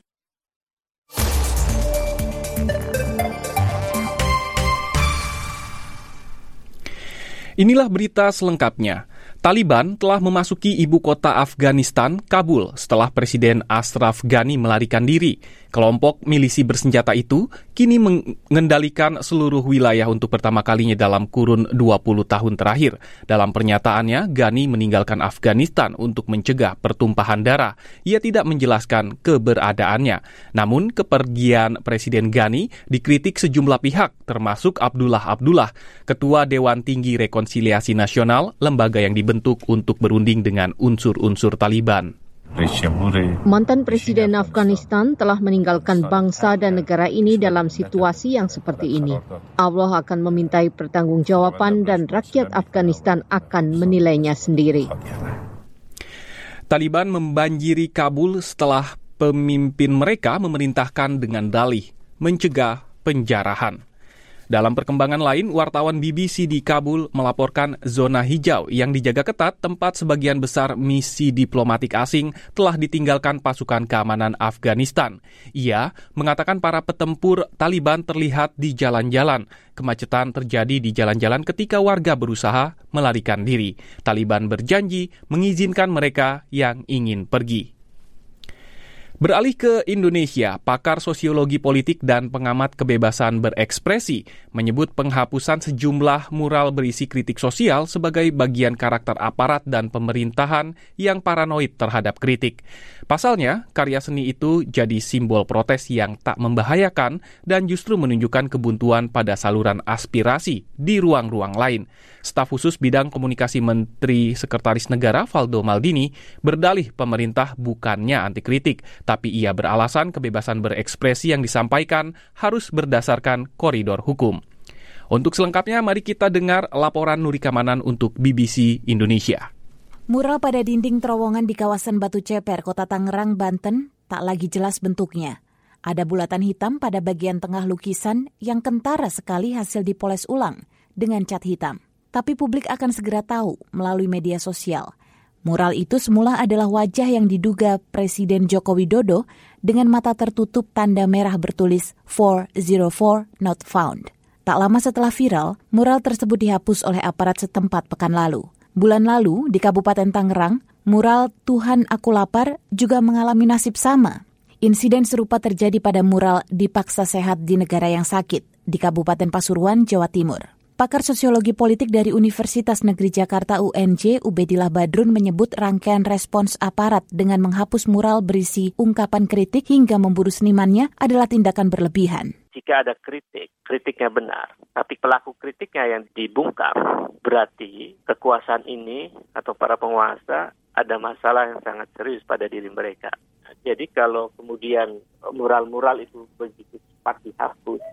Inilah berita selengkapnya. Taliban telah memasuki ibu kota Afghanistan, Kabul, setelah Presiden Ashraf Ghani melarikan diri. Kelompok milisi bersenjata itu kini mengendalikan seluruh wilayah untuk pertama kalinya dalam kurun 20 tahun terakhir. Dalam pernyataannya, Ghani meninggalkan Afghanistan untuk mencegah pertumpahan darah. Ia tidak menjelaskan keberadaannya. Namun, kepergian Presiden Ghani dikritik sejumlah pihak, termasuk Abdullah Abdullah, Ketua Dewan Tinggi Rekonsiliasi Nasional, lembaga yang dibentuk untuk berunding dengan unsur-unsur Taliban. Mantan Presiden Afghanistan telah meninggalkan bangsa dan negara ini dalam situasi yang seperti ini. Allah akan memintai pertanggungjawaban dan rakyat Afghanistan akan menilainya sendiri. Taliban membanjiri Kabul setelah pemimpin mereka memerintahkan dengan dalih mencegah penjarahan. Dalam perkembangan lain, wartawan BBC di Kabul melaporkan zona hijau yang dijaga ketat tempat sebagian besar misi diplomatik asing telah ditinggalkan pasukan keamanan Afghanistan. Ia mengatakan para petempur Taliban terlihat di jalan-jalan. Kemacetan terjadi di jalan-jalan ketika warga berusaha melarikan diri. Taliban berjanji mengizinkan mereka yang ingin pergi. Beralih ke Indonesia, pakar sosiologi politik dan pengamat kebebasan berekspresi menyebut penghapusan sejumlah mural berisi kritik sosial sebagai bagian karakter aparat dan pemerintahan yang paranoid terhadap kritik. Pasalnya, karya seni itu jadi simbol protes yang tak membahayakan dan justru menunjukkan kebuntuan pada saluran aspirasi di ruang-ruang lain. Staf khusus bidang komunikasi Menteri Sekretaris Negara Valdo Maldini berdalih pemerintah bukannya anti kritik, tapi ia beralasan kebebasan berekspresi yang disampaikan harus berdasarkan koridor hukum. Untuk selengkapnya, mari kita dengar laporan Nuri Kamanan untuk BBC Indonesia. Mural pada dinding terowongan di kawasan Batu Ceper, Kota Tangerang, Banten, tak lagi jelas bentuknya. Ada bulatan hitam pada bagian tengah lukisan yang kentara sekali hasil dipoles ulang dengan cat hitam. Tapi publik akan segera tahu melalui media sosial. Mural itu semula adalah wajah yang diduga Presiden Joko Widodo dengan mata tertutup tanda merah bertulis 404 not found. Tak lama setelah viral, mural tersebut dihapus oleh aparat setempat pekan lalu. Bulan lalu, di Kabupaten Tangerang, mural Tuhan Aku Lapar juga mengalami nasib sama. Insiden serupa terjadi pada mural Dipaksa Sehat di Negara yang Sakit di Kabupaten Pasuruan, Jawa Timur. Pakar sosiologi politik dari Universitas Negeri Jakarta UNJ, Ubedillah Badrun menyebut rangkaian respons aparat dengan menghapus mural berisi ungkapan kritik hingga memburu senimannya adalah tindakan berlebihan jika ada kritik, kritiknya benar, tapi pelaku kritiknya yang dibungkam, berarti kekuasaan ini atau para penguasa ada masalah yang sangat serius pada diri mereka. Jadi kalau kemudian mural-mural itu begitu cepat dihapus,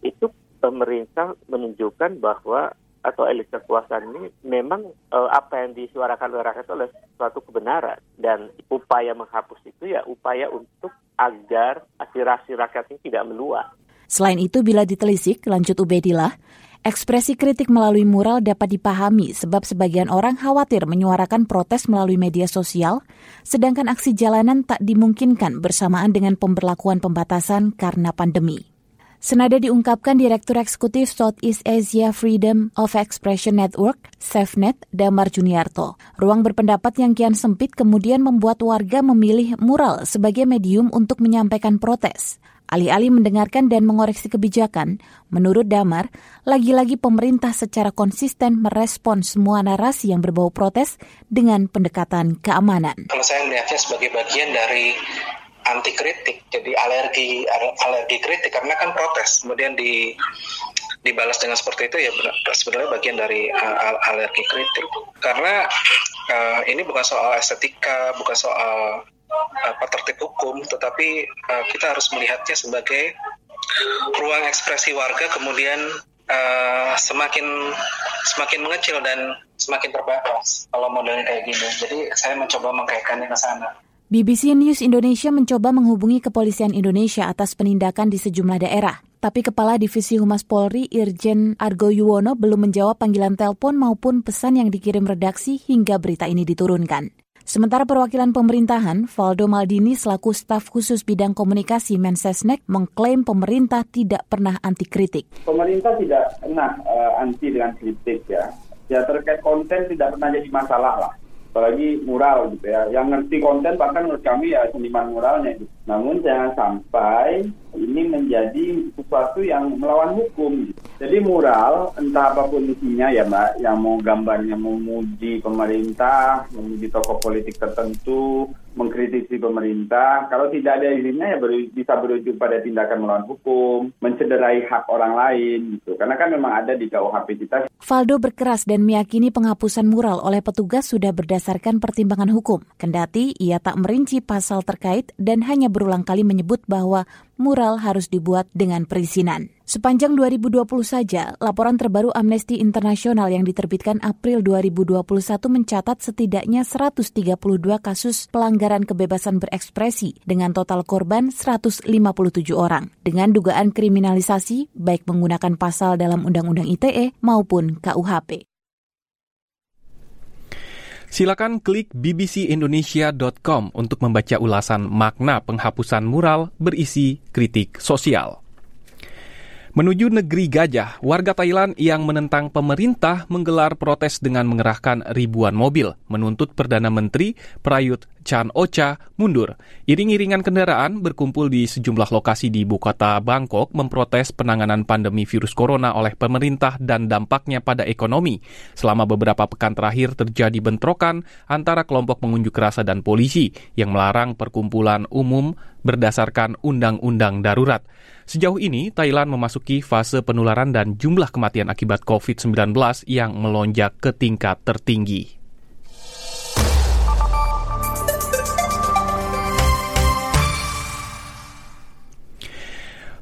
itu pemerintah menunjukkan bahwa atau elit kekuasaan ini memang uh, apa yang disuarakan oleh rakyat oleh suatu kebenaran dan upaya menghapus itu ya upaya untuk agar aspirasi rakyat ini tidak meluas. Selain itu, bila ditelisik, lanjut Ubedillah, ekspresi kritik melalui mural dapat dipahami sebab sebagian orang khawatir menyuarakan protes melalui media sosial, sedangkan aksi jalanan tak dimungkinkan bersamaan dengan pemberlakuan pembatasan karena pandemi. Senada diungkapkan Direktur Eksekutif Southeast Asia Freedom of Expression Network, SafeNet, Damar Juniarto. Ruang berpendapat yang kian sempit kemudian membuat warga memilih mural sebagai medium untuk menyampaikan protes. Alih-alih mendengarkan dan mengoreksi kebijakan, menurut Damar, lagi-lagi pemerintah secara konsisten merespon semua narasi yang berbau protes dengan pendekatan keamanan. Kalau saya melihatnya sebagai bagian dari anti kritik, jadi alergi alergi kritik karena kan protes, kemudian di dibalas dengan seperti itu ya sebenarnya bagian dari uh, alergi kritik karena uh, ini bukan soal estetika, bukan soal apa tertib hukum, tetapi uh, kita harus melihatnya sebagai ruang ekspresi warga kemudian uh, semakin semakin mengecil dan semakin terbatas kalau modelnya kayak gini. Jadi saya mencoba mengkaitkannya ke sana. BBC News Indonesia mencoba menghubungi kepolisian Indonesia atas penindakan di sejumlah daerah. Tapi Kepala Divisi Humas Polri Irjen Argo Yuwono belum menjawab panggilan telepon maupun pesan yang dikirim redaksi hingga berita ini diturunkan. Sementara perwakilan pemerintahan, Valdo Maldini selaku staf khusus bidang komunikasi Mensesnek mengklaim pemerintah tidak pernah anti kritik. Pemerintah tidak pernah uh, anti dengan kritik ya. Ya terkait konten tidak pernah jadi masalah lah apalagi mural gitu ya. Yang ngerti konten bahkan menurut kami ya seniman muralnya. Namun jangan sampai ini menjadi sesuatu yang melawan hukum. Jadi mural entah apa pun isinya ya mbak, yang mau gambarnya memuji pemerintah, memuji tokoh politik tertentu, mengkritisi pemerintah. Kalau tidak ada izinnya ya ber, bisa berujung pada tindakan melawan hukum, mencederai hak orang lain gitu. Karena kan memang ada di KUHP kita. Faldo berkeras dan meyakini penghapusan mural oleh petugas sudah berdasarkan pertimbangan hukum. Kendati ia tak merinci pasal terkait dan hanya berulang kali menyebut bahwa mural harus dibuat dengan perizinan. Sepanjang 2020 saja, laporan terbaru Amnesty International yang diterbitkan April 2021 mencatat setidaknya 132 kasus pelanggaran kebebasan berekspresi dengan total korban 157 orang dengan dugaan kriminalisasi baik menggunakan pasal dalam Undang-Undang ITE maupun KUHP. Silakan klik bbcindonesia.com untuk membaca ulasan makna penghapusan mural berisi kritik sosial. Menuju negeri gajah, warga Thailand yang menentang pemerintah menggelar protes dengan mengerahkan ribuan mobil, menuntut Perdana Menteri Prayut Chan Ocha mundur. Iring-iringan kendaraan berkumpul di sejumlah lokasi di ibu kota Bangkok memprotes penanganan pandemi virus corona oleh pemerintah dan dampaknya pada ekonomi. Selama beberapa pekan terakhir terjadi bentrokan antara kelompok pengunjuk rasa dan polisi yang melarang perkumpulan umum berdasarkan undang-undang darurat. Sejauh ini, Thailand memasuki fase penularan dan jumlah kematian akibat COVID-19 yang melonjak ke tingkat tertinggi.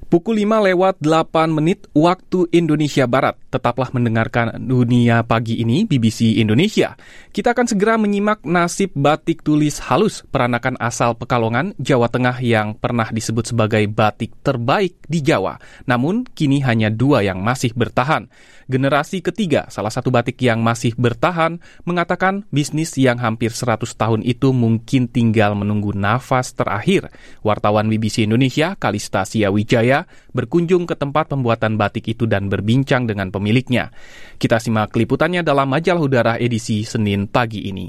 Pukul 5 lewat 8 menit waktu Indonesia Barat. Tetaplah mendengarkan dunia pagi ini BBC Indonesia. Kita akan segera menyimak nasib batik tulis halus peranakan asal Pekalongan, Jawa Tengah yang pernah disebut sebagai batik terbaik di Jawa. Namun kini hanya dua yang masih bertahan. Generasi ketiga, salah satu batik yang masih bertahan, mengatakan bisnis yang hampir 100 tahun itu mungkin tinggal menunggu nafas terakhir. Wartawan BBC Indonesia, Kalista Wijaya, berkunjung ke tempat pembuatan batik itu dan berbincang dengan pemiliknya. Kita simak liputannya dalam majalah udara edisi Senin pagi ini.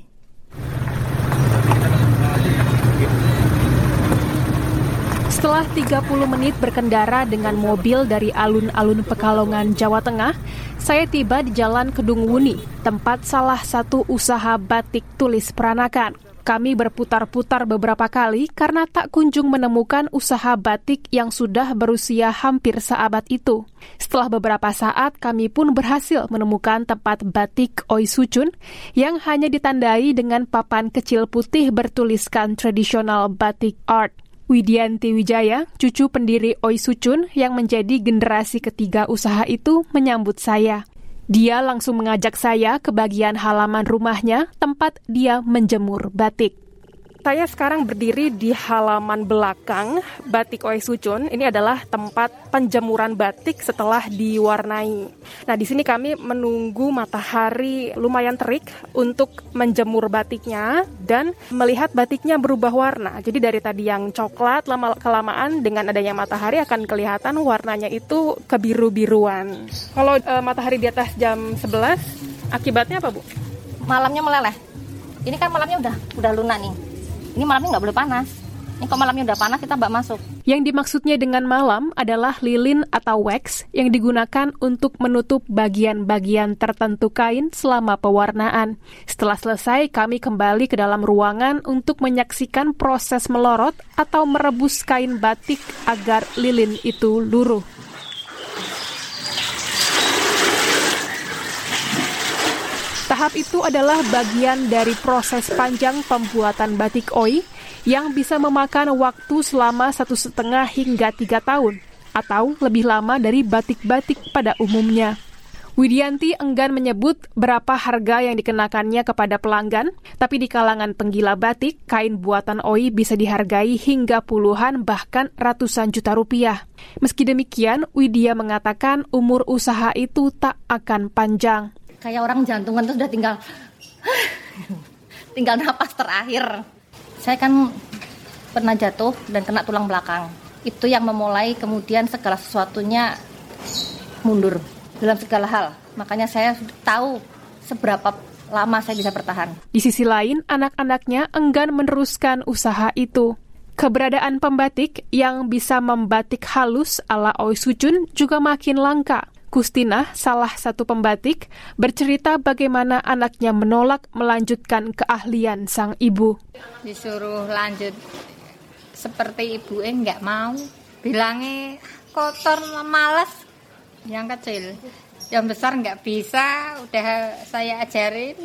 Setelah 30 menit berkendara dengan mobil dari alun-alun Pekalongan, Jawa Tengah, saya tiba di Jalan Kedung Wuni, tempat salah satu usaha batik tulis peranakan. Kami berputar-putar beberapa kali karena tak kunjung menemukan usaha batik yang sudah berusia hampir seabad itu. Setelah beberapa saat, kami pun berhasil menemukan tempat batik Oi Sucun yang hanya ditandai dengan papan kecil putih bertuliskan tradisional batik art. Widianti Wijaya, cucu pendiri Oi Sucun yang menjadi generasi ketiga usaha itu menyambut saya. Dia langsung mengajak saya ke bagian halaman rumahnya tempat dia menjemur batik. Saya sekarang berdiri di halaman belakang Batik Oi Sucun. Ini adalah tempat penjemuran batik setelah diwarnai. Nah, di sini kami menunggu matahari lumayan terik untuk menjemur batiknya dan melihat batiknya berubah warna. Jadi dari tadi yang coklat lama kelamaan dengan adanya matahari akan kelihatan warnanya itu kebiru-biruan. Kalau e, matahari di atas jam 11 akibatnya apa, Bu? Malamnya meleleh. Ini kan malamnya udah udah lunak nih ini malamnya nggak boleh panas. Ini kok malamnya udah panas kita mbak masuk. Yang dimaksudnya dengan malam adalah lilin atau wax yang digunakan untuk menutup bagian-bagian tertentu kain selama pewarnaan. Setelah selesai, kami kembali ke dalam ruangan untuk menyaksikan proses melorot atau merebus kain batik agar lilin itu luruh. Tahap itu adalah bagian dari proses panjang pembuatan batik oi yang bisa memakan waktu selama satu setengah hingga tiga tahun atau lebih lama dari batik-batik pada umumnya. Widianti enggan menyebut berapa harga yang dikenakannya kepada pelanggan, tapi di kalangan penggila batik, kain buatan OI bisa dihargai hingga puluhan bahkan ratusan juta rupiah. Meski demikian, Widya mengatakan umur usaha itu tak akan panjang kayak orang jantungan tuh sudah tinggal tinggal napas terakhir. Saya kan pernah jatuh dan kena tulang belakang. Itu yang memulai kemudian segala sesuatunya mundur dalam segala hal. Makanya saya tahu seberapa lama saya bisa bertahan. Di sisi lain, anak-anaknya enggan meneruskan usaha itu. Keberadaan pembatik yang bisa membatik halus ala Oi Sucun juga makin langka. Kustina, salah satu pembatik, bercerita bagaimana anaknya menolak melanjutkan keahlian sang ibu. Disuruh lanjut seperti ibu eh nggak mau. Bilangnya kotor, malas. Yang kecil. Yang besar nggak bisa, udah saya ajarin.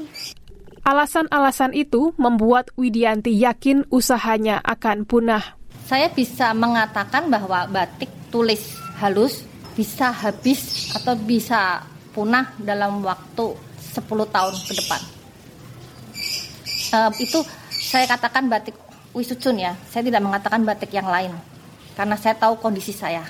Alasan-alasan itu membuat Widianti yakin usahanya akan punah. Saya bisa mengatakan bahwa batik tulis halus bisa habis atau bisa punah dalam waktu 10 tahun ke depan. Uh, itu saya katakan batik Wisucun ya, saya tidak mengatakan batik yang lain karena saya tahu kondisi saya.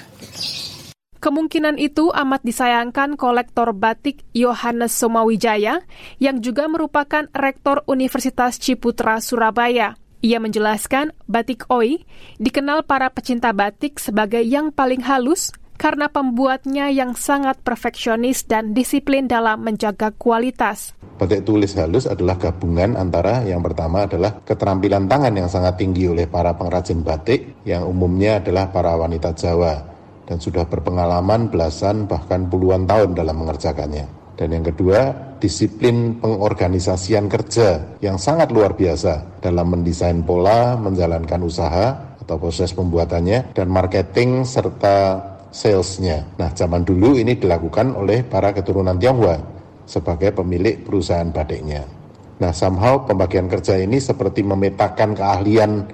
Kemungkinan itu amat disayangkan kolektor batik Yohanes Somawijaya yang juga merupakan rektor Universitas Ciputra Surabaya. Ia menjelaskan batik oi dikenal para pecinta batik sebagai yang paling halus karena pembuatnya yang sangat perfeksionis dan disiplin dalam menjaga kualitas. Batik tulis halus adalah gabungan antara yang pertama adalah keterampilan tangan yang sangat tinggi oleh para pengrajin batik yang umumnya adalah para wanita Jawa dan sudah berpengalaman belasan bahkan puluhan tahun dalam mengerjakannya. Dan yang kedua, disiplin pengorganisasian kerja yang sangat luar biasa dalam mendesain pola, menjalankan usaha atau proses pembuatannya, dan marketing serta salesnya. Nah, zaman dulu ini dilakukan oleh para keturunan Tionghoa sebagai pemilik perusahaan batiknya. Nah, somehow pembagian kerja ini seperti memetakan keahlian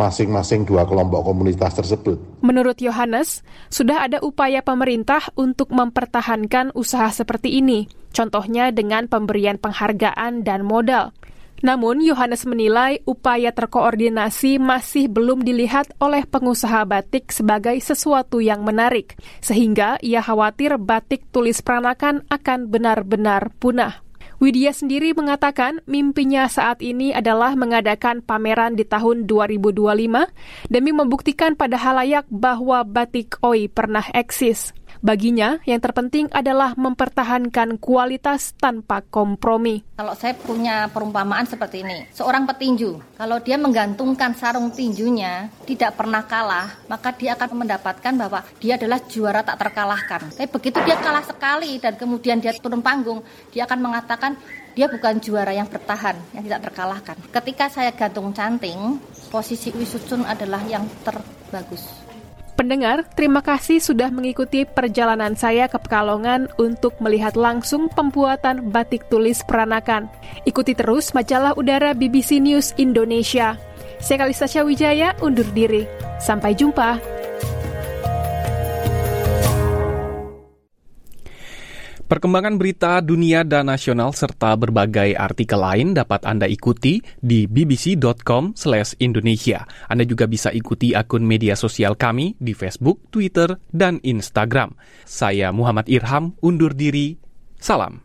masing-masing dua kelompok komunitas tersebut. Menurut Yohanes, sudah ada upaya pemerintah untuk mempertahankan usaha seperti ini, contohnya dengan pemberian penghargaan dan modal. Namun, Yohanes menilai upaya terkoordinasi masih belum dilihat oleh pengusaha batik sebagai sesuatu yang menarik, sehingga ia khawatir batik tulis peranakan akan benar-benar punah. Widya sendiri mengatakan mimpinya saat ini adalah mengadakan pameran di tahun 2025 demi membuktikan pada halayak bahwa batik oi pernah eksis. Baginya, yang terpenting adalah mempertahankan kualitas tanpa kompromi. Kalau saya punya perumpamaan seperti ini, seorang petinju, kalau dia menggantungkan sarung tinjunya tidak pernah kalah, maka dia akan mendapatkan bahwa dia adalah juara tak terkalahkan. Tapi begitu dia kalah sekali dan kemudian dia turun panggung, dia akan mengatakan dia bukan juara yang bertahan, yang tidak terkalahkan. Ketika saya gantung canting, posisi Wisutsun adalah yang terbagus. Pendengar, terima kasih sudah mengikuti perjalanan saya ke Pekalongan untuk melihat langsung pembuatan batik tulis peranakan. Ikuti terus majalah udara BBC News Indonesia. Saya Kalista Wijaya undur diri. Sampai jumpa. Perkembangan berita dunia dan nasional serta berbagai artikel lain dapat Anda ikuti di bbc.com/indonesia. Anda juga bisa ikuti akun media sosial kami di Facebook, Twitter, dan Instagram. Saya Muhammad Irham undur diri. Salam.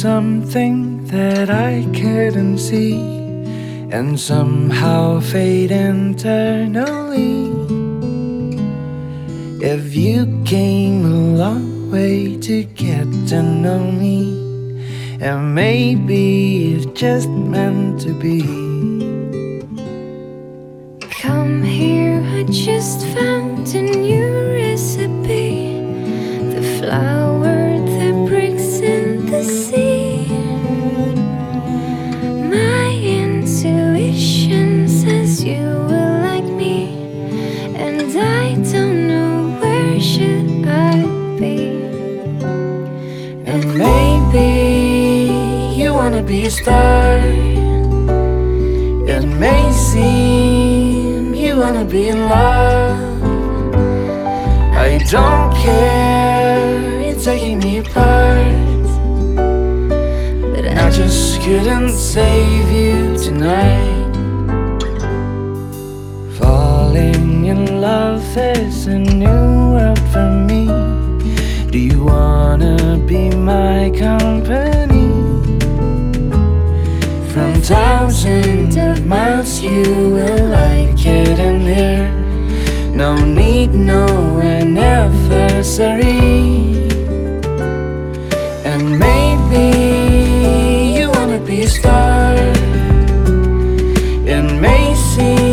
Something that I couldn't see and somehow fade internally. If you came a long way to get to know me, and maybe it's just meant to be. heart in seem.